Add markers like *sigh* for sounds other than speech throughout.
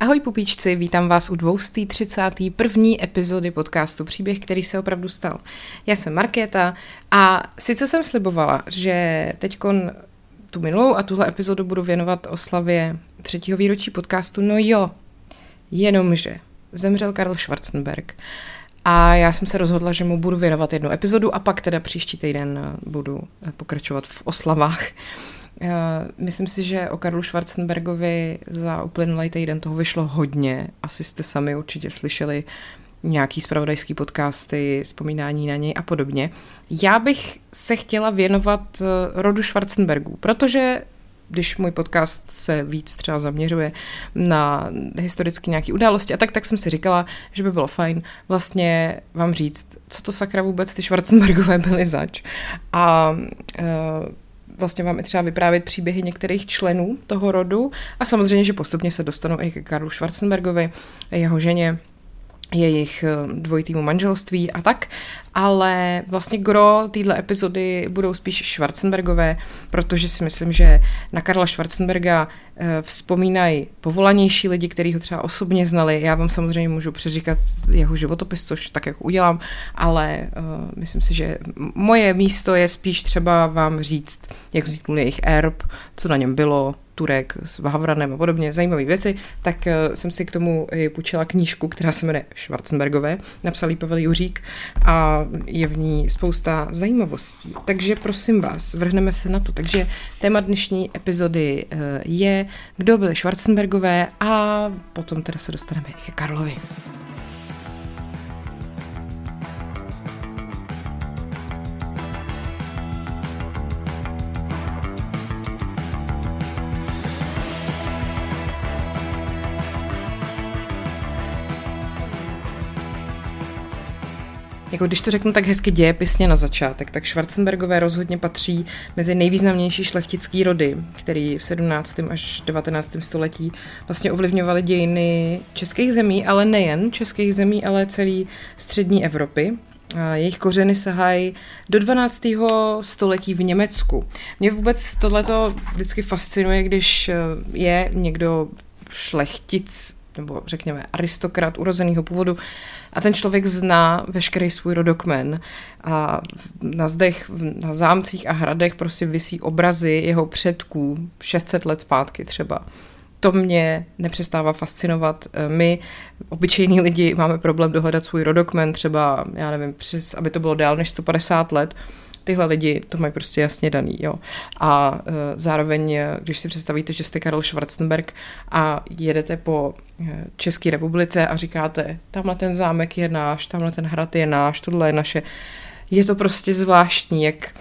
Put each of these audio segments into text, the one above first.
Ahoj pupíčci, vítám vás u 231. epizody podcastu Příběh, který se opravdu stal. Já jsem Markéta a sice jsem slibovala, že teď tu minulou a tuhle epizodu budu věnovat oslavě třetího výročí podcastu, no jo, jenomže zemřel Karl Schwarzenberg a já jsem se rozhodla, že mu budu věnovat jednu epizodu a pak teda příští týden budu pokračovat v oslavách. Myslím si, že o Karlu Schwarzenbergovi za uplynulý týden toho vyšlo hodně. Asi jste sami určitě slyšeli nějaký spravodajský podcasty, vzpomínání na něj a podobně. Já bych se chtěla věnovat eh, rodu Schwarzenbergů, protože když můj podcast se víc třeba zaměřuje na historické nějaké události a tak, tak jsem si říkala, že by bylo fajn vlastně vám říct, co to sakra vůbec ty Schwarzenbergové byly zač. A uh, vlastně vám i třeba vyprávět příběhy některých členů toho rodu. A samozřejmě, že postupně se dostanou i ke Karlu Schwarzenbergovi, jeho ženě, jejich eh, dvojitýmu manželství a tak, ale vlastně gro téhle epizody budou spíš Schwarzenbergové, protože si myslím, že na Karla Schwarzenberga eh, vzpomínají povolanější lidi, kteří ho třeba osobně znali. Já vám samozřejmě můžu přeříkat jeho životopis, což tak jako udělám, ale uh, myslím si, že moje místo je spíš třeba vám říct, jak vzniknul jejich erb, co na něm bylo, Turek s Havranem a podobně, zajímavé věci, tak uh, jsem si k tomu i půjčila knížku, která se jmenuje Schwarzenbergové, napsal ji Pavel Juřík a je v ní spousta zajímavostí. Takže prosím vás, vrhneme se na to. Takže téma dnešní epizody uh, je, kdo byly Schwarzenbergové a potom teda se dostaneme i ke Karlovi. Jako když to řeknu tak hezky dějepisně na začátek, tak Schwarzenbergové rozhodně patří mezi nejvýznamnější šlechtický rody, který v 17. až 19. století vlastně ovlivňovaly dějiny českých zemí, ale nejen českých zemí, ale celý střední Evropy. Jejich kořeny sahají do 12. století v Německu. Mě vůbec tohleto vždycky fascinuje, když je někdo šlechtic nebo řekněme aristokrat urozeného původu a ten člověk zná veškerý svůj rodokmen a na zdech, na zámcích a hradech prostě visí obrazy jeho předků 600 let zpátky třeba. To mě nepřestává fascinovat. My, obyčejní lidi, máme problém dohledat svůj rodokmen třeba, já nevím, přes, aby to bylo déle než 150 let, tyhle lidi to mají prostě jasně daný, jo. A uh, zároveň, když si představíte, že jste Karel Schwarzenberg a jedete po e, České republice a říkáte, tamhle ten zámek je náš, tamhle ten hrad je náš, tohle je naše, je to prostě zvláštní, jak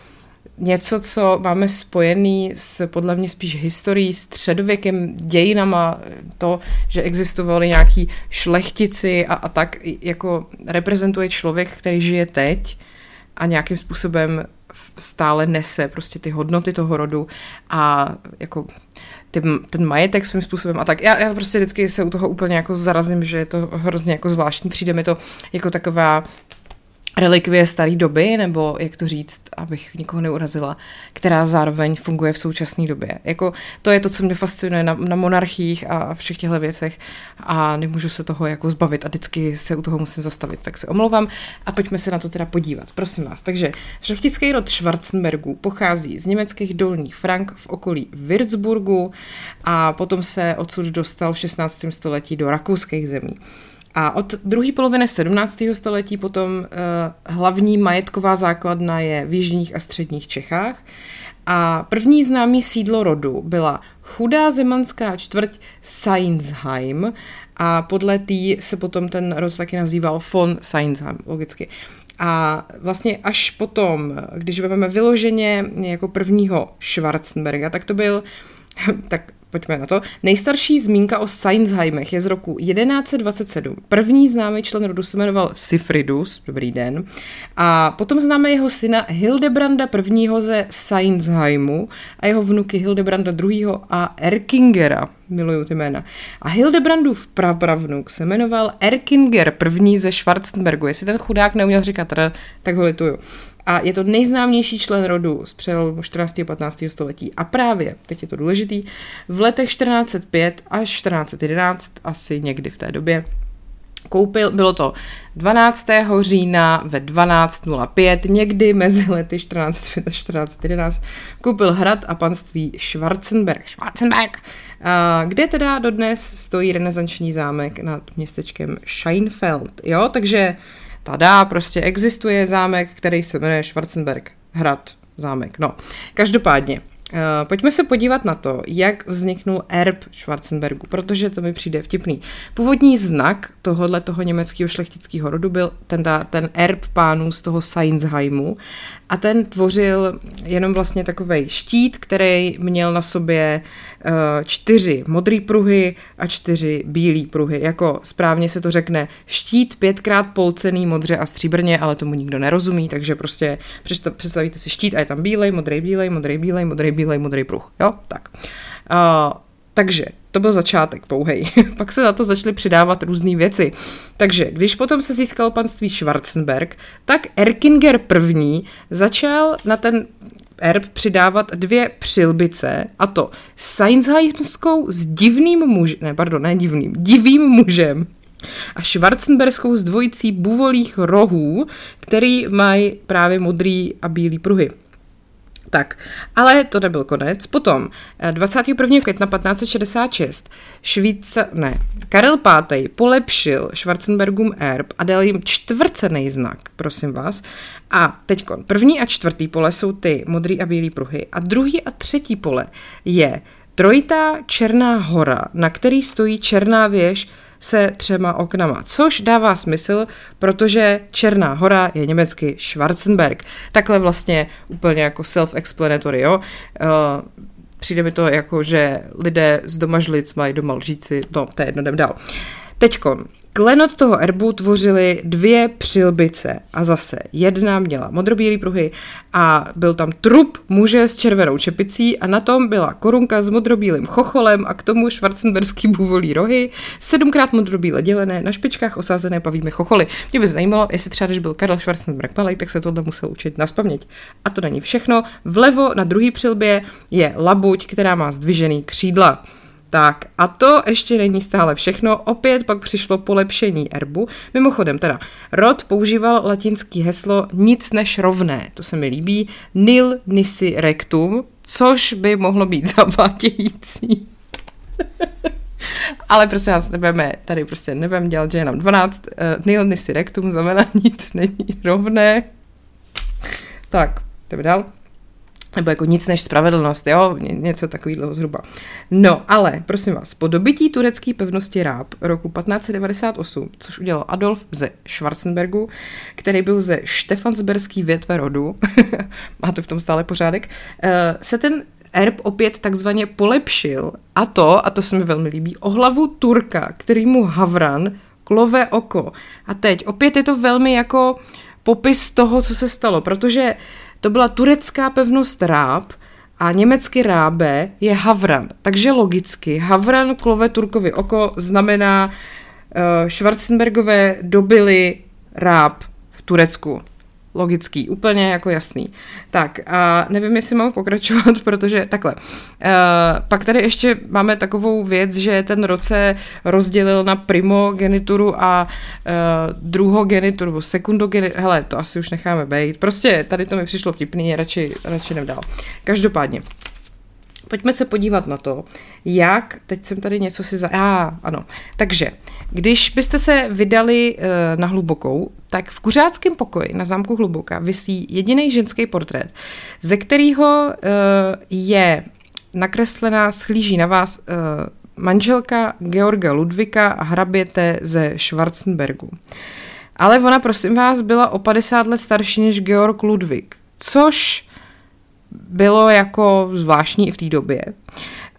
něco, co máme spojený s podle mě spíš historií, středověkem, dějinama, to, že existovali nějaký šlechtici a, a tak, jako reprezentuje člověk, který žije teď a nějakým způsobem stále nese prostě ty hodnoty toho rodu a jako ty, ten majetek svým způsobem a tak. Já, já prostě vždycky se u toho úplně jako zarazím, že je to hrozně jako zvláštní. Přijde mi to jako taková relikvie staré doby, nebo jak to říct, abych nikoho neurazila, která zároveň funguje v současné době. Jako, to je to, co mě fascinuje na, na monarchiích a všech těchto věcech a nemůžu se toho jako zbavit a vždycky se u toho musím zastavit, tak se omlouvám a pojďme se na to teda podívat, prosím vás. Takže šlechtický rod Schwarzenbergů pochází z německých dolních Frank v okolí Würzburgu a potom se odsud dostal v 16. století do rakouských zemí. A od druhé poloviny 17. století potom uh, hlavní majetková základna je v jižních a středních Čechách. A první známý sídlo rodu byla chudá zemanská čtvrť Seinsheim a podle tý se potom ten rod taky nazýval von Seinsheim, logicky. A vlastně až potom, když vezmeme vyloženě jako prvního Schwarzenberga, tak to byl *laughs* tak pojďme na to. Nejstarší zmínka o Seinsheimech je z roku 1127. První známý člen rodu se jmenoval Sifridus, dobrý den. A potom známe jeho syna Hildebranda I. ze Seinsheimu a jeho vnuky Hildebranda II. a Erkingera. Miluju ty jména. A Hildebrandův prapravnuk se jmenoval Erkinger první ze Schwarzenbergu. Jestli ten chudák neuměl říkat, tak ho lituju. A je to nejznámější člen rodu z přelomu 14. a 15. století. A právě, teď je to důležitý, v letech 1405 až 1411, asi někdy v té době, koupil, bylo to 12. října ve 12.05, někdy mezi lety 1405 a 1411, koupil hrad a panství Schwarzenberg. Schwarzenberg, kde teda dodnes stojí renesanční zámek nad městečkem Scheinfeld. Jo, takže tada, prostě existuje zámek, který se jmenuje Schwarzenberg. Hrad, zámek. No, každopádně, Uh, pojďme se podívat na to, jak vzniknul erb Schwarzenbergu, protože to mi přijde vtipný. Původní znak tohohle toho německého šlechtického rodu byl ten, ten erb pánů z toho Seinsheimu a ten tvořil jenom vlastně takový štít, který měl na sobě uh, čtyři modré pruhy a čtyři bílé pruhy. Jako správně se to řekne štít pětkrát polcený modře a stříbrně, ale tomu nikdo nerozumí, takže prostě představíte si štít a je tam bílej, modrý, bílej, modrý, bílej, modrý, bílej, modrý pruh. Jo, tak. Uh, takže to byl začátek pouhej. *laughs* Pak se na to začaly přidávat různé věci. Takže když potom se získal panství Schwarzenberg, tak Erkinger první začal na ten erb přidávat dvě přilbice, a to Seinsheimskou s divným mužem, ne, pardon, ne divným, divým mužem a Schwarzenberskou s dvojicí buvolých rohů, který mají právě modrý a bílý pruhy. Tak, ale to nebyl konec. Potom 21. Eh, května 1566 Švýca, ne, Karel V. polepšil Schwarzenbergům erb a dal jim čtvrcený znak, prosím vás. A teď první a čtvrtý pole jsou ty modrý a bílý pruhy a druhý a třetí pole je trojitá černá hora, na který stojí černá věž se třema oknama, což dává smysl, protože Černá hora je německy Schwarzenberg. Takhle vlastně úplně jako self-explanatory, jo. Uh, přijde mi to jako, že lidé z domažlic mají doma lžíci, no, to je jedno, jdem dál. Teďko, Klenot toho erbu tvořily dvě přilbice a zase jedna měla modrobílý pruhy a byl tam trup muže s červenou čepicí a na tom byla korunka s modrobílým chocholem a k tomu švarcenberský buvolí rohy, sedmkrát modrobíle dělené, na špičkách osázené pavými chocholy. Mě by zajímalo, jestli třeba když byl Karel Schwarzenberg malý, tak se tohle musel učit na spaměť. A to není všechno. Vlevo na druhý přilbě je labuť, která má zdvižený křídla. Tak a to ještě není stále všechno, opět pak přišlo polepšení erbu. Mimochodem teda, rod používal latinský heslo nic než rovné, to se mi líbí, nil nisi rectum, což by mohlo být *laughs* zavádějící. *laughs* Ale prostě nás nebudeme, tady prostě nebudeme dělat, že je nám 12, uh, nil nisi rectum znamená *laughs* nic není rovné. Tak, jdeme dál nebo jako nic než spravedlnost, jo, něco takového zhruba. No, ale prosím vás, po dobytí turecké pevnosti Ráb roku 1598, což udělal Adolf ze Schwarzenbergu, který byl ze štefansberský větve rodu, *laughs* má to v tom stále pořádek, eh, se ten erb opět takzvaně polepšil a to, a to se mi velmi líbí, o hlavu Turka, který mu Havran klove oko. A teď opět je to velmi jako popis toho, co se stalo, protože to byla turecká pevnost Ráb a německy Rábe je Havran. Takže logicky Havran klove Turkovi oko znamená uh, Schwarzenbergové dobili Ráb v Turecku logický, úplně jako jasný. Tak a nevím, jestli mám pokračovat, *laughs* protože takhle. Uh, pak tady ještě máme takovou věc, že ten roce rozdělil na primogenituru a uh, druhogenituru, sekundogenituru, hele, to asi už necháme být. Prostě tady to mi přišlo vtipný, radši, radši nevdál. Každopádně, Pojďme se podívat na to, jak, teď jsem tady něco si za... A, ano. Takže, když byste se vydali uh, na hlubokou, tak v kuřáckém pokoji na zámku Hluboka vysí jediný ženský portrét, ze kterého uh, je nakreslená, schlíží na vás uh, manželka Georga Ludvika a hraběte ze Schwarzenbergu. Ale ona, prosím vás, byla o 50 let starší než Georg Ludwig, což bylo jako zvláštní i v té době.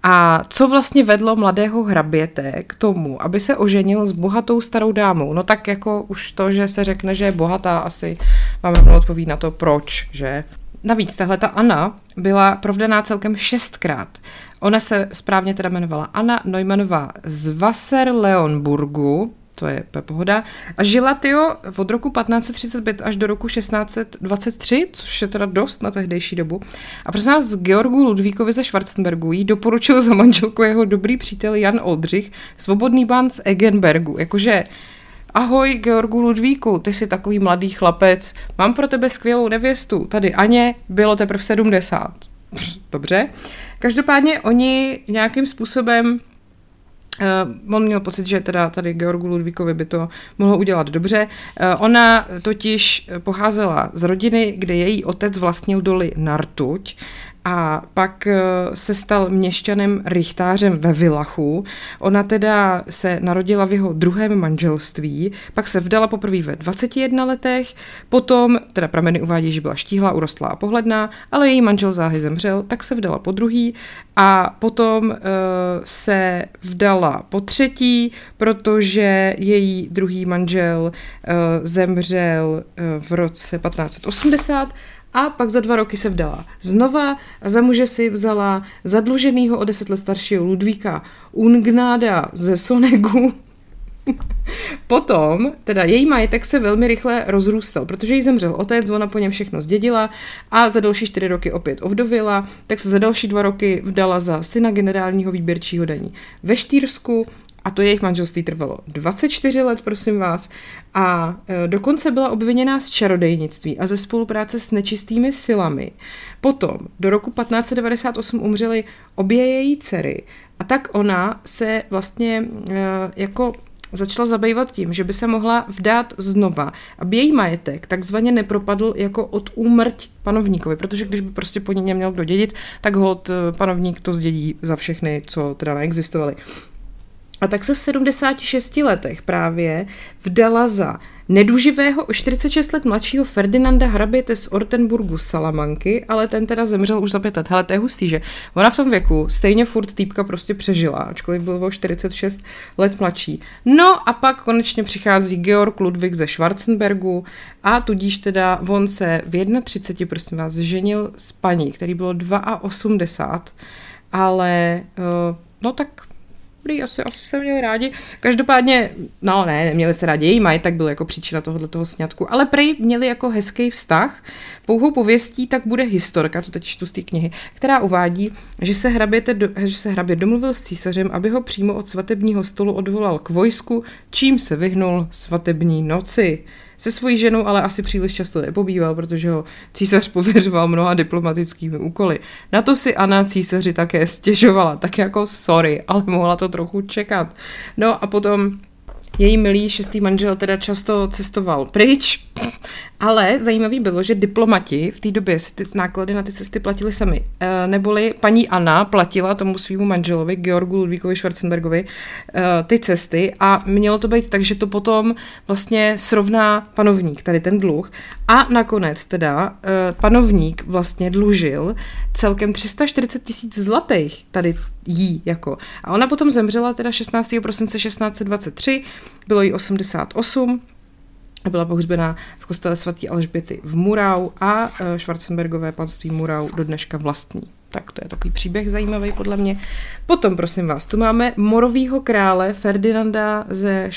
A co vlastně vedlo mladého hraběte k tomu, aby se oženil s bohatou starou dámou? No tak jako už to, že se řekne, že je bohatá, asi vám rovnou odpoví na to, proč, že? navíc tahle ta Anna byla provdaná celkem šestkrát. Ona se správně teda jmenovala Anna Neumannová z Wasserleonburgu, to je pohoda. A žila tyjo od roku 1535 až do roku 1623, což je teda dost na tehdejší dobu. A prosím nás Georgu Ludvíkovi ze Schwarzenbergu jí doporučil za manželku jeho dobrý přítel Jan Oldřich, svobodný bán z Egenbergu. Jakože Ahoj, Georgu Ludvíku, ty jsi takový mladý chlapec, mám pro tebe skvělou nevěstu, tady Aně, bylo teprve 70. Dobře. Každopádně oni nějakým způsobem Uh, on měl pocit, že teda tady Georgu Ludvíkovi by to mohlo udělat dobře. Uh, ona totiž pocházela z rodiny, kde její otec vlastnil doly Nartuť a pak eh, se stal měšťanem Richtářem ve Vilachu. Ona teda se narodila v jeho druhém manželství, pak se vdala poprvé ve 21 letech, potom, teda prameny uvádí, že byla štíhla, urostlá a pohledná, ale její manžel záhy zemřel, tak se vdala po druhý a potom uh, se vdala po třetí, protože její druhý manžel uh, zemřel uh, v roce 1580 a pak za dva roky se vdala znova za muže si vzala zadluženýho o deset let staršího Ludvíka Ungnáda ze Sonegu. *laughs* Potom, teda její majetek se velmi rychle rozrůstal, protože jí zemřel otec, ona po něm všechno zdědila a za další čtyři roky opět ovdovila, tak se za další dva roky vdala za syna generálního výběrčího daní ve Štýrsku a to jejich manželství trvalo 24 let, prosím vás, a e, dokonce byla obviněná z čarodejnictví a ze spolupráce s nečistými silami. Potom do roku 1598 umřely obě její dcery a tak ona se vlastně e, jako začala zabývat tím, že by se mohla vdát znova, aby její majetek takzvaně nepropadl jako od úmrť panovníkovi, protože když by prostě po ní neměl kdo dědit, tak hod e, panovník to zdědí za všechny, co teda neexistovaly. A tak se v 76 letech právě vdala za neduživého o 46 let mladšího Ferdinanda hraběte z Ortenburgu Salamanky, ale ten teda zemřel už za pět let. Hele, to je hustý, že ona v tom věku stejně furt týpka prostě přežila, ačkoliv byl o 46 let mladší. No a pak konečně přichází Georg Ludwig ze Schwarzenbergu a tudíž teda on se v 31, prosím vás, ženil s paní, který bylo 82, ale uh, no tak dobrý, asi, asi se měli rádi. Každopádně, no ne, neměli se rádi, její tak byl jako příčina tohohle toho sňatku, ale prej měli jako hezký vztah. Pouhou pověstí tak bude historka, to teď čtu z té knihy, která uvádí, že se, hraběte že se hrabě domluvil s císařem, aby ho přímo od svatebního stolu odvolal k vojsku, čím se vyhnul svatební noci. Se svojí ženou ale asi příliš často nepobýval, protože ho císař pověřoval mnoha diplomatickými úkoly. Na to si Anna císaři také stěžovala, tak jako sorry, ale mohla to trochu čekat. No a potom její milý šestý manžel teda často cestoval pryč, ale zajímavý bylo, že diplomati v té době si ty náklady na ty cesty platili sami. E, neboli paní Anna platila tomu svýmu manželovi, Georgu Ludvíkovi Schwarzenbergovi, e, ty cesty a mělo to být tak, že to potom vlastně srovná panovník, tady ten dluh. A nakonec teda e, panovník vlastně dlužil celkem 340 tisíc zlatých tady jí jako. A ona potom zemřela teda 16. prosince 1623, bylo jí 88, byla pohřbená v kostele svatý Alžběty v Murau a e, Schwarzenbergové panství Murau do dneška vlastní. Tak to je takový příběh zajímavý podle mě. Potom, prosím vás, tu máme morovýho krále Ferdinanda ze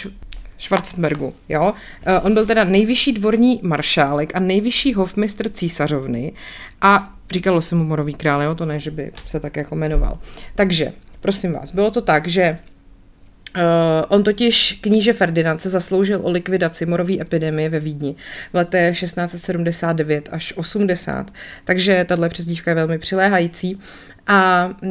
Schwarzenbergu, jo. E, on byl teda nejvyšší dvorní maršálek a nejvyšší hofmistr císařovny a říkalo se mu morový král, jo, to ne, že by se tak jako jmenoval. Takže, prosím vás, bylo to tak, že Uh, on totiž kníže Ferdinand se zasloužil o likvidaci morové epidemie ve Vídni v letech 1679 až 80, takže tahle přezdívka je velmi přiléhající. A uh,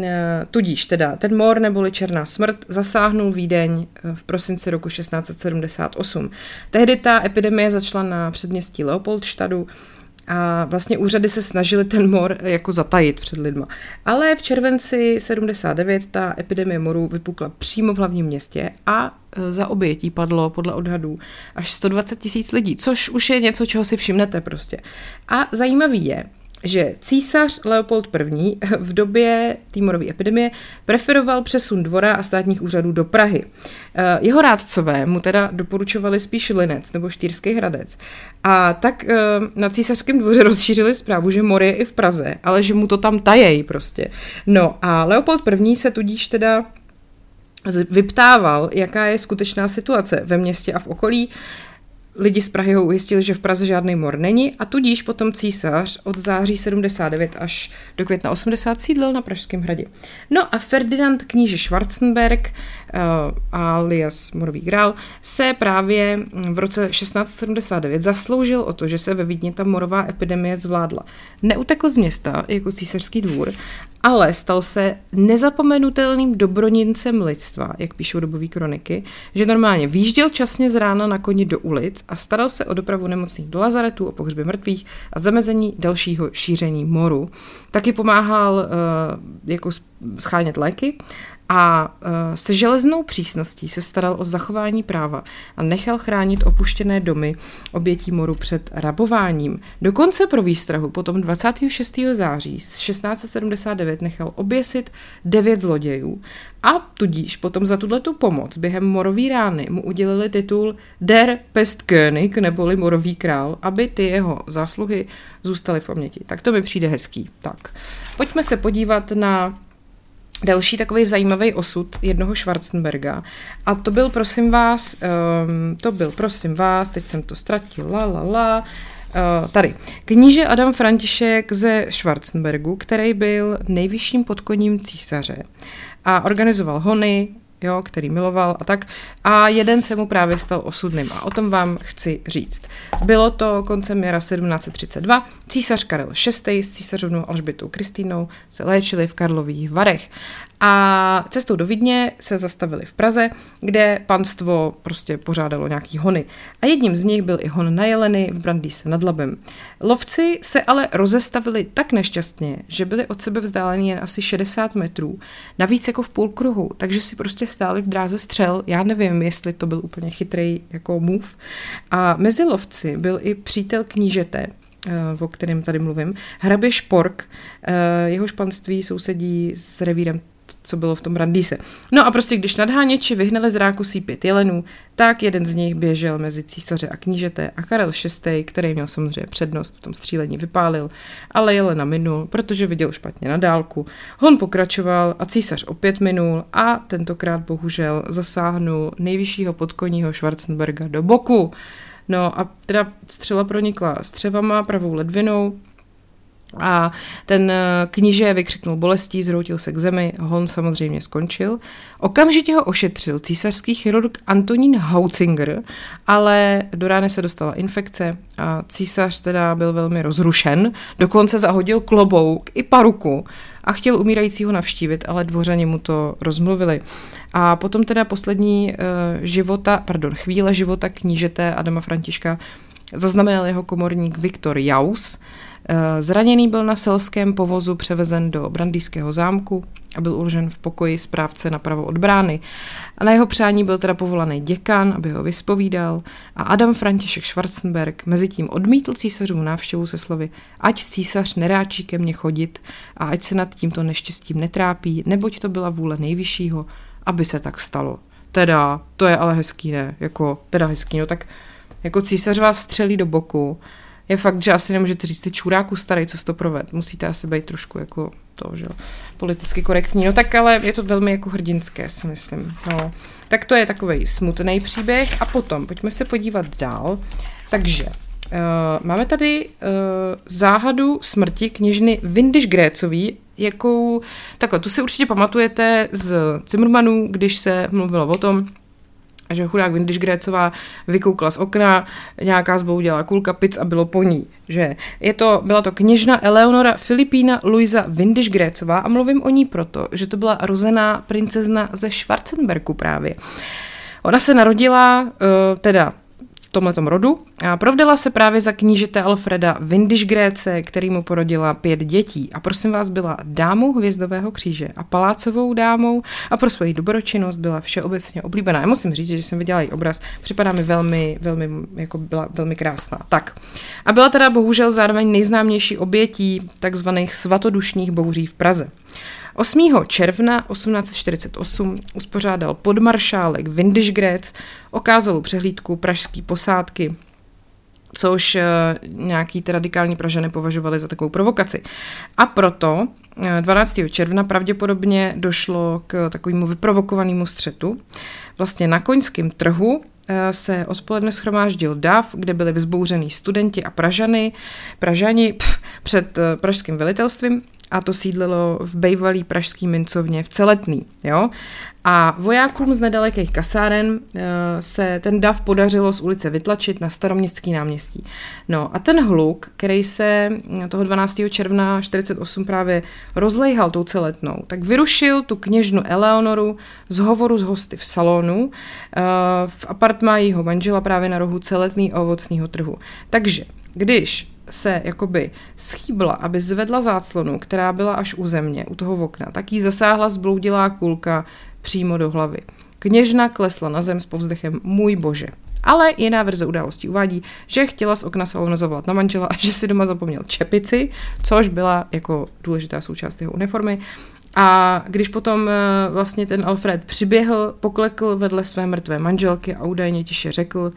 tudíž teda ten mor neboli černá smrt zasáhnul Vídeň e, v prosinci roku 1678. Tehdy ta epidemie začala na předměstí Leopoldštadu, a vlastně úřady se snažily ten mor jako zatajit před lidma. Ale v červenci 79 ta epidemie moru vypukla přímo v hlavním městě a e, za obětí padlo podle odhadů až 120 tisíc lidí, což už je něco, čeho si všimnete prostě. A zajímavý je, že císař Leopold I. v době týmorové epidemie preferoval přesun dvora a státních úřadů do Prahy. Eh, jeho rádcové mu teda doporučovali spíš Linec nebo Štýrský hradec. A tak eh, na císařském dvoře *laughs* rozšířili zprávu, že mor je i v Praze, ale že mu to tam tajej prostě. No a Leopold I. se tudíž teda vyptával, jaká je skutečná situace ve městě a v okolí. Lidi z Prahy ho ujistili, že v Praze žádný mor není a tudíž potom císař od září 79 až do května 80 sídlil na Pražském hradě. No a Ferdinand kníže Schwarzenberg uh, alias Morový král se právě v roce 1679 zasloužil o to, že se ve Vídni ta morová epidemie zvládla. Neutekl z města jako císařský dvůr, ale stal se nezapomenutelným dobronincem lidstva, jak píšou dobové kroniky, že normálně výjížděl časně z rána na koni do ulic a staral se o dopravu nemocných do lazaretů, o pohřby mrtvých a zamezení dalšího šíření moru. Taky pomáhal uh, jako schánět léky a uh, se železnou přísností se staral o zachování práva a nechal chránit opuštěné domy obětí moru před rabováním. Dokonce pro výstrahu potom 26. září 1679 nechal oběsit devět zlodějů a tudíž potom za tuto pomoc během morový rány mu udělili titul Der Pestkönig, neboli morový král, aby ty jeho zásluhy zůstaly v paměti. Tak to mi přijde hezký. Tak, pojďme se podívat na další takový zajímavý osud jednoho Schwarzenberga. A to byl, prosím vás, um, to byl, prosím vás, teď jsem to ztratil, la, la, la, uh, tady. Kníže Adam František ze Schwarzenbergu, který byl nejvyšším podkoním císaře a organizoval hony, jo, který miloval a tak. A jeden se mu právě stal osudným a o tom vám chci říct. Bylo to koncem jara 1732. Císař Karel VI s císařovnou Alžbětou Kristýnou se léčili v Karlových Varech. A cestou do Vidně se zastavili v Praze, kde panstvo prostě pořádalo nějaký hony. A jedním z nich byl i hon na jeleny v Brandýse nad Labem. Lovci se ale rozestavili tak nešťastně, že byli od sebe vzdáleni jen asi 60 metrů, navíc jako v půl kruhu, takže si prostě stáli v dráze střel. Já nevím, jestli to byl úplně chytrý jako move. A mezi lovci byl i přítel knížete, o kterém tady mluvím, hrabě Špork, eh, jeho španství sousedí s revírem co bylo v tom Brandýse. No a prostě když nadháněči vyhnali z ráku pět jelenů, tak jeden z nich běžel mezi císaře a knížete a Karel VI., který měl samozřejmě přednost v tom střílení, vypálil, ale jelena minul, protože viděl špatně na dálku. Hon pokračoval a císař opět minul a tentokrát bohužel zasáhnul nejvyššího podkoního Schwarzenberga do boku. No a teda střela pronikla střevama, pravou ledvinou, a ten eh, kníže vykřiknul bolestí, zhroutil se k zemi, hon samozřejmě skončil. Okamžitě ho ošetřil císařský chirurg Antonín Hauzinger, ale do rány se dostala infekce a císař teda byl velmi rozrušen, dokonce zahodil klobouk i paruku a chtěl umírajícího navštívit, ale dvořani mu to rozmluvili. A potom teda poslední uh, života, pardon, chvíle života knížete Adama Františka zaznamenal jeho komorník Viktor Jaus, Eh, zraněný byl na selském povozu převezen do Brandýského zámku a byl uložen v pokoji správce napravo od brány. A na jeho přání byl teda povolaný děkan, aby ho vyspovídal a Adam František Schwarzenberg mezi tím odmítl císařův návštěvu se slovy ať císař neráčí ke mně chodit a ať se nad tímto neštěstím netrápí, neboť to byla vůle nejvyššího, aby se tak stalo. Teda, to je ale hezký, ne? Jako, teda hezký, no tak jako císař vás střelí do boku, je fakt, že asi nemůžete říct ty čuráku starý, co to proved. Musíte asi být trošku jako to, že politicky korektní. No tak ale je to velmi jako hrdinské, si myslím. No. Tak to je takový smutný příběh a potom pojďme se podívat dál. Takže uh, máme tady uh, záhadu smrti kněžny Vindiš Grécový, jakou, takhle, tu si určitě pamatujete z Cimrmanů, když se mluvilo o tom, že chudák Vindiš Grécová vykoukla z okna, nějaká zbouděla kulka pic a bylo po ní. Že je to, byla to kněžna Eleonora Filipína Luisa Vindiš Grécová a mluvím o ní proto, že to byla rozená princezna ze Schwarzenberku právě. Ona se narodila, uh, teda tomhletom rodu a provdala se právě za knížete Alfreda Windischgréce, který mu porodila pět dětí a prosím vás byla dámou hvězdového kříže a palácovou dámou a pro svoji dobročinnost byla všeobecně oblíbená. Já musím říct, že jsem viděla její obraz, připadá mi velmi, velmi, jako byla velmi krásná. Tak. A byla teda bohužel zároveň nejznámější obětí takzvaných svatodušních bouří v Praze. 8. června 1848 uspořádal podmaršálek Windischgrätz okázalou přehlídku pražské posádky, což eh, nějaký ty radikální Pražany považovali za takovou provokaci. A proto 12. Eh, června pravděpodobně došlo k takovému vyprovokovanému střetu. Vlastně na koňském trhu eh, se odpoledne schromáždil dav, kde byli vzbouřený studenti a Pražany, Pražani pff, před pražským velitelstvím a to sídlilo v bejvalý pražský mincovně v Celetný. Jo? A vojákům z nedalekých kasáren uh, se ten dav podařilo z ulice vytlačit na staroměstský náměstí. No a ten hluk, který se toho 12. června 48 právě rozlejhal tou celetnou, tak vyrušil tu kněžnu Eleonoru z hovoru s hosty v salonu uh, v apartmá jejího manžela právě na rohu celetný ovocného trhu. Takže když se jakoby schýbla, aby zvedla záclonu, která byla až u země, u toho okna, tak jí zasáhla zbloudilá kulka přímo do hlavy. Kněžna klesla na zem s povzdechem můj bože. Ale jiná verze událostí uvádí, že chtěla z okna salonu zavolat na manžela a že si doma zapomněl čepici, což byla jako důležitá součást jeho uniformy. A když potom eh, vlastně ten Alfred přiběhl, poklekl vedle své mrtvé manželky a údajně tiše řekl,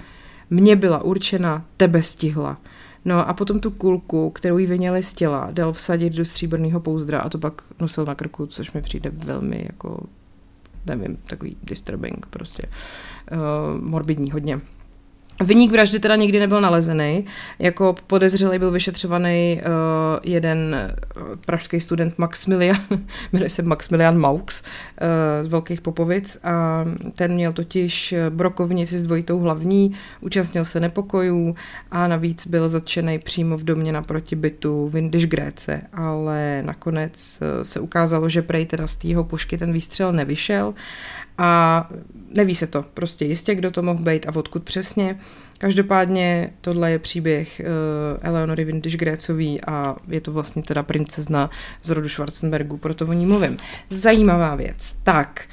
mně byla určena, tebe stihla. No a potom tu kulku, kterou jí vyněli z těla, dal vsadit do stříbrného pouzdra a to pak nosil na krku, což mi přijde velmi jako, nevím, takový disturbing prostě, uh, morbidní hodně. Vyník vraždy teda nikdy nebyl nalezený. Jako podezřelý byl vyšetřovaný uh, jeden pražský student Maximilian, *laughs* jmenuje se Maximilian Maux uh, z Velkých Popovic. A ten měl totiž brokovnici s dvojitou hlavní, účastnil se nepokojů a navíc byl zatčený přímo v domě naproti bytu Windisch Gréce, ale nakonec se ukázalo, že prej teda z tého pušky ten výstřel nevyšel a neví se to prostě jistě, kdo to mohl být a odkud přesně. Každopádně tohle je příběh uh, Eleonory Windisch Grécový a je to vlastně teda princezna z rodu Schwarzenbergu, proto o ní mluvím. Zajímavá věc. Tak,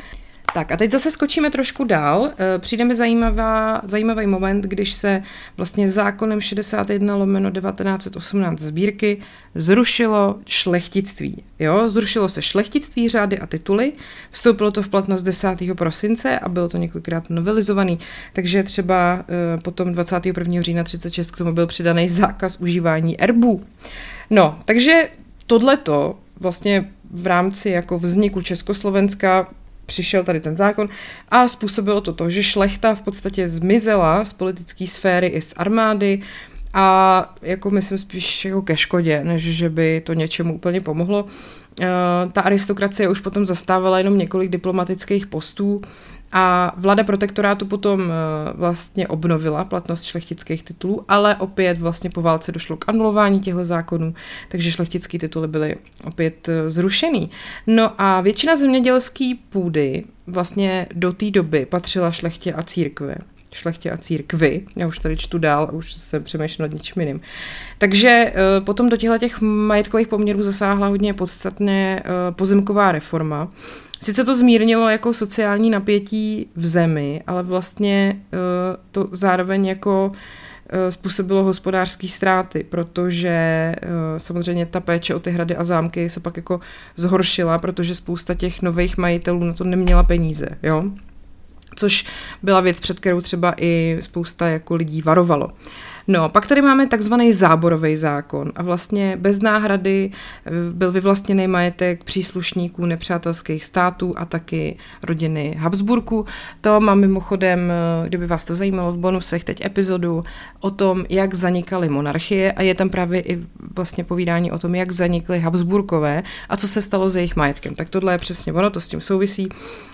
tak a teď zase skočíme trošku dál. Eh, přijde mi zajímavá, zajímavý moment, když se vlastně zákonem 61 lomeno 1918 sbírky zrušilo šlechtictví. Jo, zrušilo se šlechtictví, řády a tituly. Vstoupilo to v platnost 10. prosince a bylo to několikrát novelizovaný. Takže třeba eh, potom 21. října 36 k tomu byl přidaný zákaz užívání erbů. No, takže tohleto vlastně v rámci jako vzniku Československa přišel tady ten zákon a způsobilo to to, že šlechta v podstatě zmizela z politické sféry i z armády a jako myslím spíš jako ke škodě, než že by to něčemu úplně pomohlo. Eh, ta aristokracie už potom zastávala jenom několik diplomatických postů a vláda protektorátu potom eh, vlastně obnovila platnost šlechtických titulů, ale opět vlastně po válce došlo k anulování těchto zákonů, takže šlechtické tituly byly opět eh, zrušený. No a většina zemědělské půdy vlastně do té doby patřila šlechtě a církve šlechtě a církvy. Já už tady čtu dál a už se přemýšlím nad něčím jiným. Takže eh, potom do těchto těch majetkových poměrů zasáhla hodně podstatně pozemková reforma, Sice to zmírnilo jako sociální napětí v zemi, ale vlastně uh, to zároveň jako uh, způsobilo hospodářské ztráty, protože uh, samozřejmě ta péče o ty hrady a zámky se pak jako zhoršila, protože spousta těch nových majitelů na to neměla peníze, jo? Což byla věc, před kterou třeba i spousta jako lidí varovalo. Uh, No, pak tady máme takzvaný záborový zákon a vlastně bez náhrady eh, byl vyvlastněný majetek příslušníků nepřátelských států a taky rodiny Habsburku. To mám mimochodem, eh, kdyby vás to zajímalo v bonusech, teď epizodu o tom, jak zanikaly monarchie a je tam právě i vlastně povídání o tom, jak zanikly Habsburkové a co se stalo s jejich majetkem. Tak tohle je přesně ono, to s tím souvisí.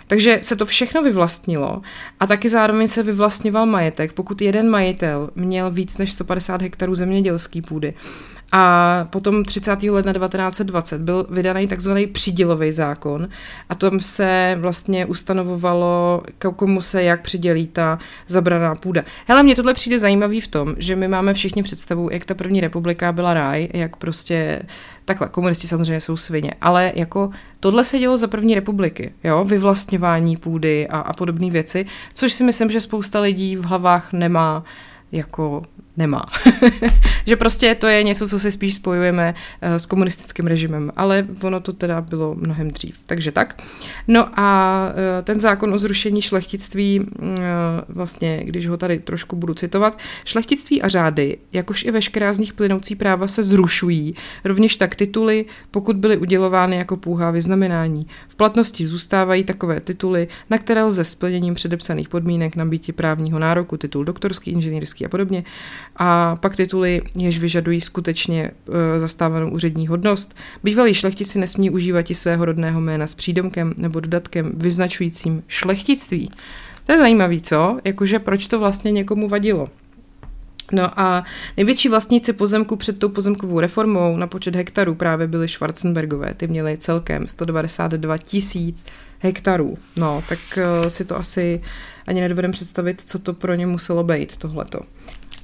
Takže se to všechno vyvlastnilo a taky zároveň se vyvlastňoval majetek, pokud jeden majitel měl víc než 150 hektarů zemědělské půdy. A potom 30. ledna 1920 byl vydaný takzvaný přidělový zákon a tom se vlastně ustanovovalo, komu se jak přidělí ta zabraná půda. Hele, mně tohle přijde zajímavý v tom, že my máme všichni představu, jak ta první republika byla ráj, jak prostě takhle, komunisti samozřejmě jsou svině, ale jako tohle se dělo za první republiky, jo, vyvlastňování půdy a, a podobné věci, což si myslím, že spousta lidí v hlavách nemá jako nemá. *laughs* že prostě to je něco, co si spíš spojujeme uh, s komunistickým režimem, ale ono to teda bylo mnohem dřív. Takže tak. No a uh, ten zákon o zrušení šlechtictví, uh, vlastně, když ho tady trošku budu citovat, šlechtictví a řády, jakož i veškerá z nich plynoucí práva se zrušují, rovněž tak tituly, pokud byly udělovány jako půhá vyznamenání. V platnosti zůstávají takové tituly, na které lze splněním předepsaných podmínek nabíti právního nároku, titul doktorský, inženýrský a podobně, a pak tituly, jež vyžadují skutečně e, zastávanou úřední hodnost. Bývalí šlechtici nesmí užívat i svého rodného jména s přídomkem nebo dodatkem vyznačujícím šlechtictví. To je zajímavý, co? Jakože proč to vlastně někomu vadilo? No a největší vlastníci pozemku před tou pozemkovou reformou na počet hektarů právě byly Schwarzenbergové. Ty měly celkem 192 tisíc hektarů. No, tak uh, si to asi ani nedovedem představit, co to pro ně muselo být, tohleto.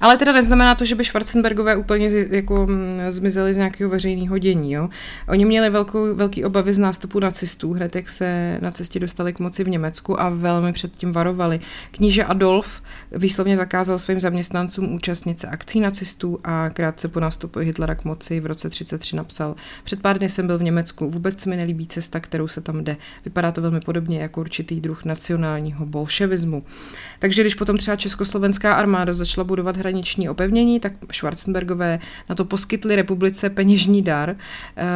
Ale teda neznamená to, že by Schwarzenbergové úplně z, jako mm, zmizeli z nějakého veřejného dění. Jo? Oni měli velkou, velký obavy z nástupu nacistů, hned jak se na cestě dostali k moci v Německu a velmi před tím varovali. Kníže Adolf výslovně zakázal svým zaměstnancům účastnit se akcí nacistů a krátce po nástupu Hitlera k moci v roce 33 napsal Před pár dny jsem byl v Německu, vůbec mi nelíbí cesta, kterou se tam jde. Vypadá to velmi podobně jako určitý druh nacionálního bolševismu. Takže když potom třeba československá armáda začala budovat hraniční opevnění, tak Schwarzenbergové na to poskytli republice peněžní dar,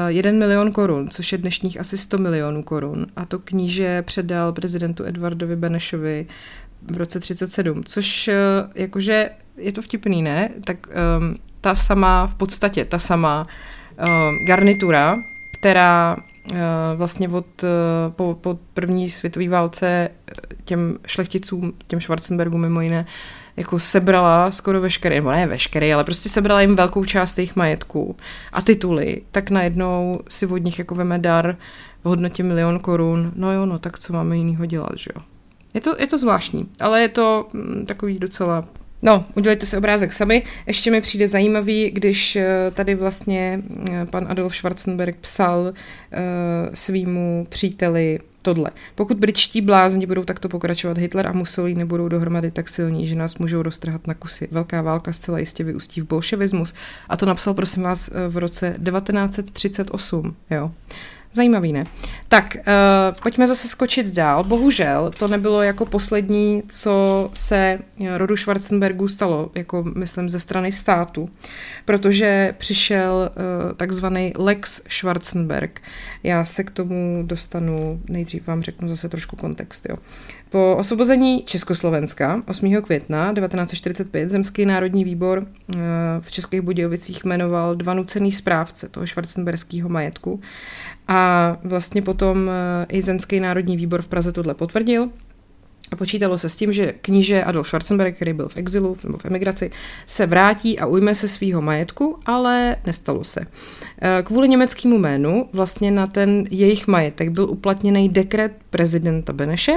1 eh, milion korun, což je dnešních asi 100 milionů korun. A to kníže předal prezidentu Edvardovi Benešovi v roce 37, což eh, jakože je to vtipný, ne? Tak um, ta sama, v podstatě ta sama uh, garnitura, která uh, vlastně od, uh, po, po první světové válce těm šlechticům, těm Schwarzenbergům mimo jiné, jako sebrala skoro veškerý, nebo ne veškerý, ale prostě sebrala jim velkou část jejich majetků a tituly, tak najednou si od nich jako veme dar v hodnotě milion korun. No jo, no tak co máme jinýho dělat, že jo? Je to, je to zvláštní, ale je to mm, takový docela No, udělejte si obrázek sami. Ještě mi přijde zajímavý, když eh, tady vlastně eh, pan Adolf Schwarzenberg psal uh, svýmu příteli tohle. Pokud britští blázni budou takto pokračovat, Hitler a Mussolini budou dohromady tak silní, že nás můžou roztrhat na kusy. Velká válka zcela jistě vyústí v bolševismus. A to napsal, prosím vás, v roce 1938. Jo. Zajímavý, ne? Tak, uh, pojďme zase skočit dál. Bohužel to nebylo jako poslední, co se rodu Schwarzenbergů stalo, jako myslím ze strany státu, protože přišel uh, takzvaný Lex Schwarzenberg. Já se k tomu dostanu, nejdřív vám řeknu zase trošku kontext. Jo. Po osvobození Československa 8. května 1945 Zemský národní výbor uh, v Českých Budějovicích jmenoval dva nucený správce toho švarcenberského majetku a vlastně potom eh, i Zenský národní výbor v Praze tohle potvrdil. A počítalo se s tím, že kníže Adolf Schwarzenberg, který byl v exilu nebo v emigraci, se vrátí a ujme se svého majetku, ale nestalo se. Eh, kvůli německému jménu vlastně na ten jejich majetek byl uplatněný dekret prezidenta Beneše,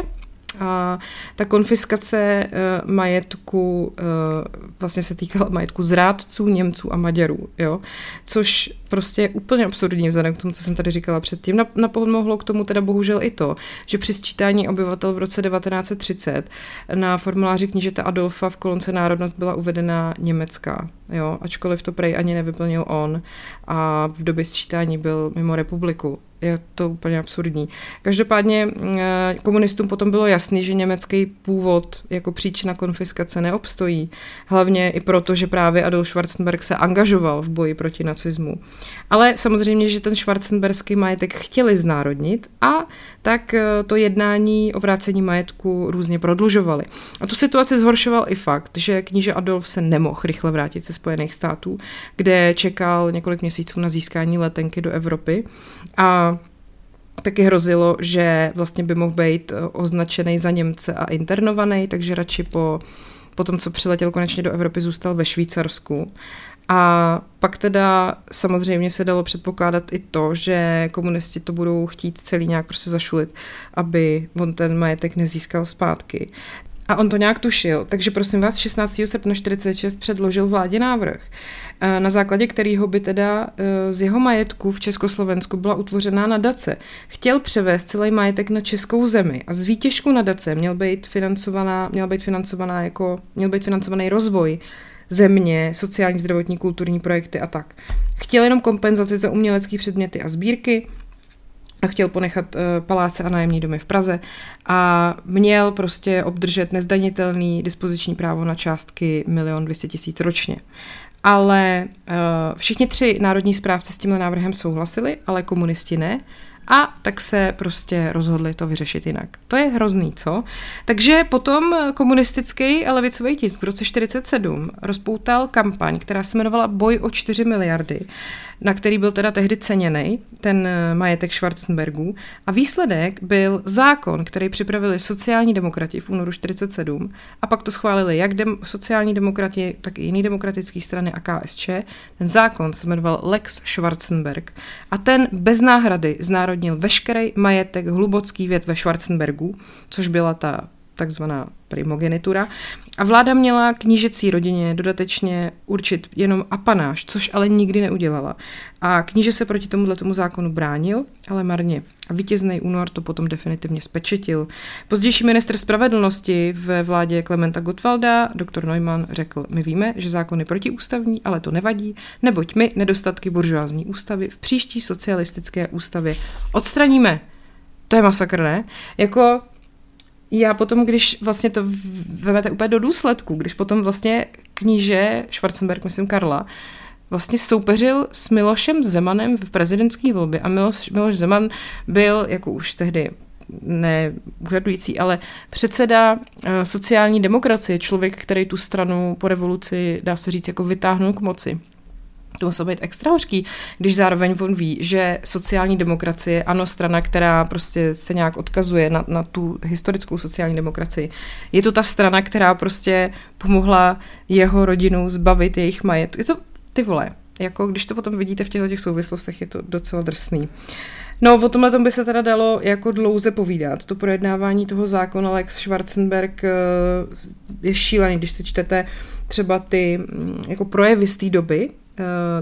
a ta konfiskace uh, majetku uh, vlastně se týkala majetku zrádců, Němců a Maďarů, jo? což prostě je úplně absurdní vzhledem k tomu, co jsem tady říkala předtím. Napomohlo k tomu teda bohužel i to, že při sčítání obyvatel v roce 1930 na formuláři knížete Adolfa v kolonce národnost byla uvedena německá, jo? ačkoliv to prej ani nevyplnil on a v době sčítání byl mimo republiku je to úplně absurdní. Každopádně eh, komunistům potom bylo jasný, že německý původ jako příčina konfiskace neobstojí. Hlavně i proto, že právě Adolf Schwarzenberg se angažoval v boji proti nacismu. Ale samozřejmě, že ten schwarzenberský majetek chtěli znárodnit a tak eh, to jednání o vrácení majetku různě prodlužovali. A tu situaci zhoršoval i fakt, že kníže Adolf se nemohl rychle vrátit ze Spojených států, kde čekal několik měsíců na získání letenky do Evropy a taky hrozilo, že vlastně by mohl být eh, označený za Němce a internovaný, takže radši po, po tom, co přiletěl konečně do Evropy, zůstal ve Švýcarsku A pak teda samozřejmě se dalo předpokládat i to, že komunisti to budou chtít celý nějak prostě zašulit, aby on ten majetek nezískal zpátky. A on to nějak tušil, takže prosím vás 16. srpna 46 předložil vládě návrh, eh, na základě kterého by teda eh, z jeho majetku v Československu byla utvořená nadace. Chtěl převést celý majetek na českou zemi a z výtěžku nadace měl být financovaná, měl být financovaná jako, měl být financovaný rozvoj země, sociální, zdravotní, kulturní projekty a tak. Chtěl jenom kompenzaci za umělecké předměty a sbírky, a chtěl ponechat uh, paláce a nájemní domy v Praze a měl prostě obdržet nezdanitelný dispoziční právo na částky milion 200 tisíc ročně. Ale uh, všichni tři národní správci s tímhle návrhem souhlasili, ale komunisti ne. A tak se prostě rozhodli to vyřešit jinak. To je hrozný, co? Takže potom komunistický levicový tisk v roce 47 rozpoutal kampaň, která se jmenovala Boj o 4 miliardy, na který byl teda tehdy ceněný, ten eh, majetek Schwarzenbergů. A výsledek byl zákon, který připravili sociální demokrati v únoru 47 a pak to schválili jak dem- sociální demokrati, tak i jiný demokratické strany a KSČ. Ten zákon se jmenoval Lex Schwarzenberg a ten bez náhrady znárodnil veškerý majetek hlubocký věd ve Schwarzenbergu, což byla ta takzvaná primogenitura. A vláda měla knížecí rodině dodatečně určit jenom apanáž, což ale nikdy neudělala. A kníže se proti tomuhle tomu zákonu bránil, ale marně. A vítězný únor to potom definitivně spečetil. Pozdější minister spravedlnosti ve vládě Klementa Gottwalda, doktor Neumann, řekl, my víme, že zákon je protiústavní, ale to nevadí, neboť my nedostatky buržoázní ústavy v příští socialistické ústavě odstraníme. To je masakr, ne? Jako já potom, když vlastně to vezmete úplně do důsledku, když potom vlastně kníže Schwarzenberg, myslím Karla, vlastně soupeřil s Milošem Zemanem v prezidentské volbě. A Miloš, Miloš Zeman byl jako už tehdy ne úřadující, ale předseda eh, sociální demokracie, člověk, který tu stranu po revoluci, dá se říct, jako vytáhnul k moci to muselo být extra hořký, když zároveň on ví, že sociální demokracie, ano, strana, která prostě se nějak odkazuje na, na tu historickou sociální demokracii, je to ta strana, která prostě pomohla jeho rodinu zbavit jejich majet. Je to ty vole, jako když to potom vidíte v těchto těch souvislostech, je to docela drsný. No, o tomhle tom by se teda dalo jako dlouze povídat. To projednávání toho zákona Lex Schwarzenberg eh, je šílený, když si čtete třeba ty mm, jako projevy z té doby,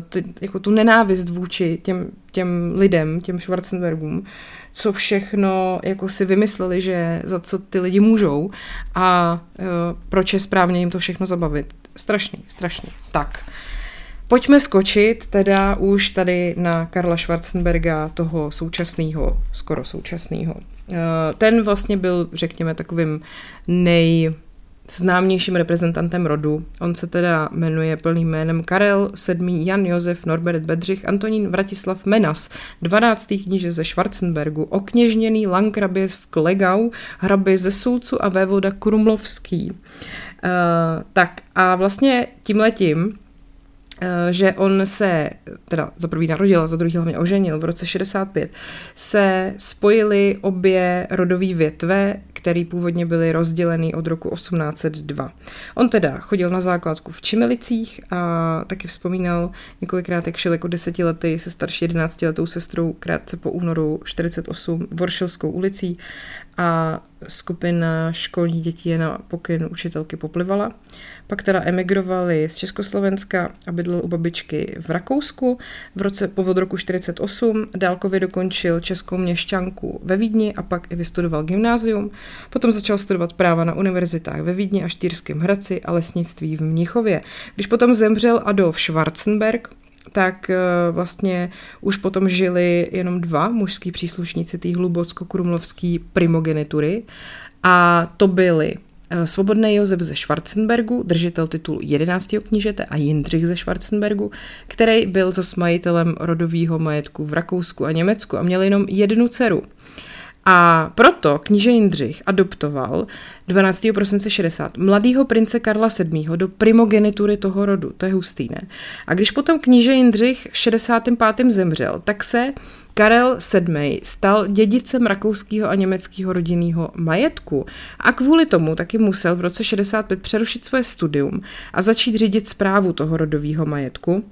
ty, jako tu nenávist vůči těm, těm lidem, těm Schwarzenbergům, co všechno jako si vymysleli, že za co ty lidi můžou a uh, proč je správně jim to všechno zabavit. Strašný, strašný. Tak, pojďme skočit teda už tady na Karla Schwarzenberga, toho současného, skoro současného. Uh, ten vlastně byl, řekněme, takovým nej známějším reprezentantem rodu. On se teda jmenuje plným jménem Karel VII. Jan Josef Norbert Bedřich Antonín Vratislav Menas, 12. kníže ze Schwarzenbergu, okněžněný lankrabě v Klegau, hrabě ze Sulcu a vévoda Krumlovský. Uh, tak a vlastně tímhletím Eh, že on se, teda za prvý narodil a za druhý hlavně oženil v roce 65, se spojily obě rodové větve, které původně byly rozděleny od roku 1802. On teda chodil na základku v Čimelicích a taky vzpomínal několikrát, jak šel jako desetiletý se starší jedenáctiletou sestrou krátce po únoru 48 Voršilskou ulicí a skupina školních dětí je na pokyn učitelky poplivala. Pak teda emigrovali z Československa a bydlel u babičky v Rakousku. V roce po roku 48 dálkově dokončil českou měšťanku ve Vídni a pak i vystudoval gymnázium. Potom začal studovat práva na univerzitách ve Vídni a Štýrském Hradci a lesnictví v Mnichově. Když potom zemřel Adolf Schwarzenberg, tak eh, vlastně už potom žili jenom dva mužský příslušníci té hlubocko-krumlovské primogenitury a to byli eh, Svobodný Josef ze Schwarzenbergu, držitel titulu 11. knížete a Jindřich ze Schwarzenbergu, který byl zase majitelem rodového majetku v Rakousku a Německu a měl jenom jednu dceru. A proto kníže Jindřich adoptoval 12. prosince 60 mladého prince Karla VII. do primogenitury toho rodu. To je hustý, ne? A když potom kníže Jindřich 65. zemřel, tak se Karel VII. stal dědicem rakouského a německého rodinného majetku a kvůli tomu taky musel v roce 65 přerušit svoje studium a začít řídit zprávu toho rodového majetku,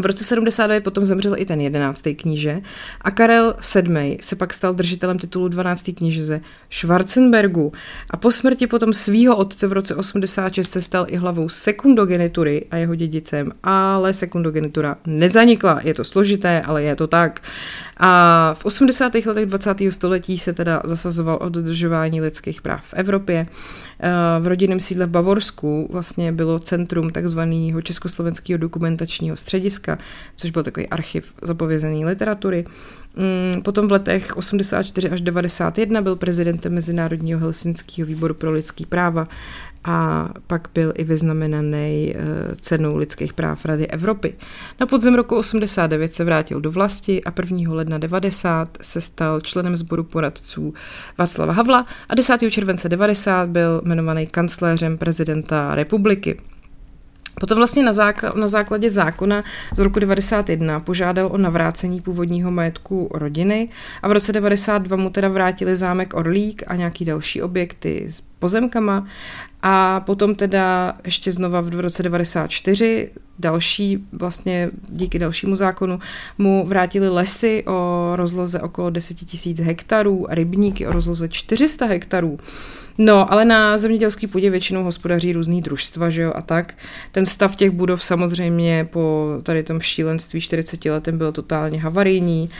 v roce 79 potom zemřel i ten jedenáctý kníže a Karel VII. se pak stal držitelem titulu 12. kníže ze Schwarzenbergu a po smrti potom svýho otce v roce 86 se stal i hlavou sekundogenitury a jeho dědicem, ale sekundogenitura nezanikla. Je to složité, ale je to tak. A v 80. letech 20. století se teda zasazoval o dodržování lidských práv v Evropě. Eh, v rodinném sídle v Bavorsku vlastně bylo centrum takzvaného Československého dokumentačního střediska, což byl takový archiv zapovězené literatury. Mm, potom v letech 84 až 91 byl prezidentem Mezinárodního helsinského výboru pro lidský práva a pak byl i vyznamenaný eh, cenou lidských práv Rady Evropy. Na podzem roku 89 se vrátil do vlasti a 1. ledna 90 se stal členem sboru poradců Václava Havla a 10. července 90 byl jmenovaný kancléřem prezidenta republiky. Potom vlastně na, zákl- na základě zákona z roku 91 požádal o navrácení původního majetku rodiny a v roce 92 mu teda vrátili zámek Orlík a nějaký další objekty pozemkama a potom teda ještě znova v roce 94 další, vlastně díky dalšímu zákonu, mu vrátili lesy o rozloze okolo 10 000 hektarů a rybníky o rozloze 400 hektarů. No, ale na zemědělský půdě většinou hospodaří různý družstva, že jo, a tak. Ten stav těch budov samozřejmě po tady tom šílenství 40 letem byl totálně havarijní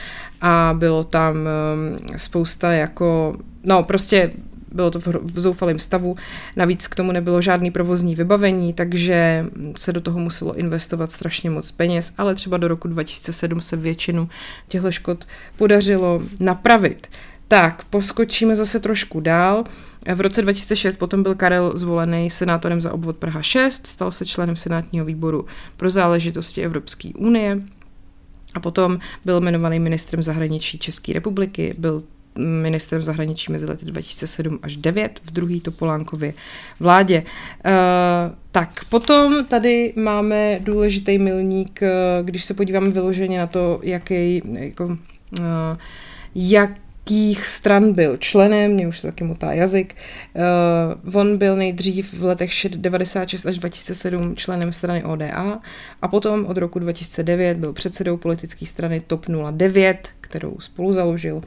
a bylo tam um, spousta jako, no prostě bylo to v zoufalém stavu, navíc k tomu nebylo žádný provozní vybavení, takže se do toho muselo investovat strašně moc peněz, ale třeba do roku 2007 se většinu těchto škod podařilo napravit. Tak, poskočíme zase trošku dál. V roce 2006 potom byl Karel zvolený senátorem za obvod Praha 6, stal se členem senátního výboru pro záležitosti Evropské unie a potom byl jmenovaný ministrem zahraničí České republiky, byl ministrem zahraničí mezi lety 2007 až 2009 v druhý Topolánkově vládě. Uh, tak, potom tady máme důležitý milník, eh, když se podíváme vyloženě na to, jaký, jako, jak jakých stran byl členem, mě už se taky motá jazyk. Uh, on byl nejdřív v letech 96 až 2007 členem strany ODA a potom od roku 2009 byl předsedou politické strany TOP 09, kterou spolu založil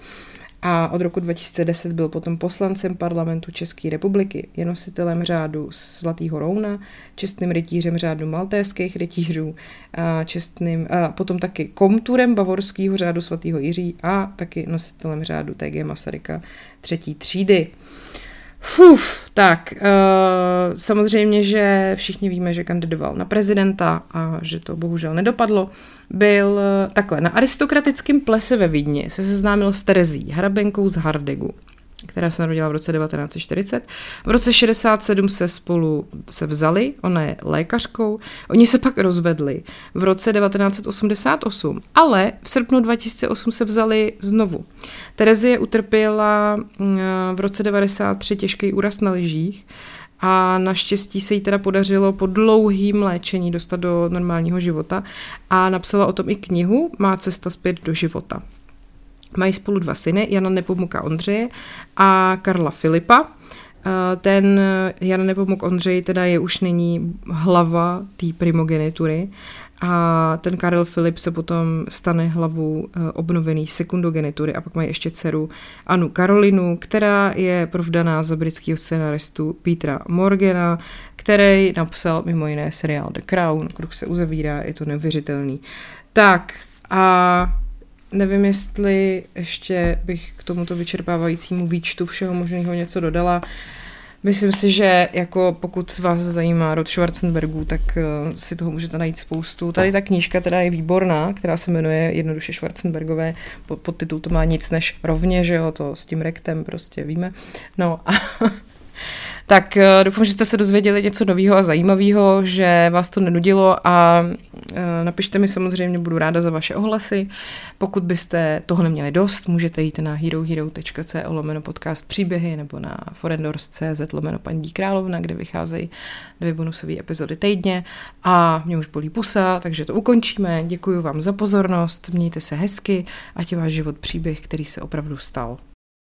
a od roku 2010 byl potom poslancem parlamentu České republiky, je nositelem řádu Zlatého rouna, čestným rytířem řádu maltéských rytířů, a, čestným, a potom taky komturem bavorského řádu svatého Jiří a taky nositelem řádu TG Masaryka třetí třídy. Uh, Fuf, tak uh, samozřejmě, že všichni víme, že kandidoval na prezidenta a že to bohužel nedopadlo. Byl uh, takhle, na aristokratickém plese ve Vídni se seznámil s Terezí, hrabenkou z Hardegu která se narodila v roce 1940. V roce 67 se spolu se vzali, ona je lékařkou, oni se pak rozvedli v roce 1988, ale v srpnu 2008 se vzali znovu. Terezie utrpěla mm, v roce 93 těžký úraz na lyžích a naštěstí se jí teda podařilo po dlouhým léčení dostat do normálního života a napsala o tom i knihu Má cesta zpět do života. Mají spolu dva syny, Jana Nepomuka Ondřeje a Karla Filipa. Eh, ten Jan Nepomuk Ondřej teda je už nyní hlava té primogenitury a ten Karel Filip se potom stane hlavou eh, obnovený sekundogenitury a pak mají ještě dceru Anu Karolinu, která je provdaná za britského scenaristu Petra Morgana, který napsal mimo jiné seriál The Crown, kruh se uzavírá, je to neuvěřitelný. Tak a Nevím, jestli ještě bych k tomuto vyčerpávajícímu výčtu všeho možného něco dodala. Myslím si, že jako pokud vás zajímá Rod Schwarzenbergu, tak uh, si toho můžete najít spoustu. Tady ta knížka teda je výborná, která se jmenuje jednoduše Schwarzenbergové. Pod, pod titul to má nic než rovně, že jo, to s tím rektem prostě víme. No a *laughs* Tak eh, doufám, že jste se dozvěděli něco nového a zajímavého, že vás to nenudilo a eh, napište mi samozřejmě, budu ráda za vaše ohlasy. Pokud byste toho neměli dost, můžete jít na herohero.co lomeno podcast příběhy nebo na forendors.cz lomeno paní královna, kde vycházejí dvě bonusové epizody týdně a mě už bolí pusa, takže to ukončíme. Děkuji vám za pozornost, mějte se hezky, ať je váš život příběh, který se opravdu stal.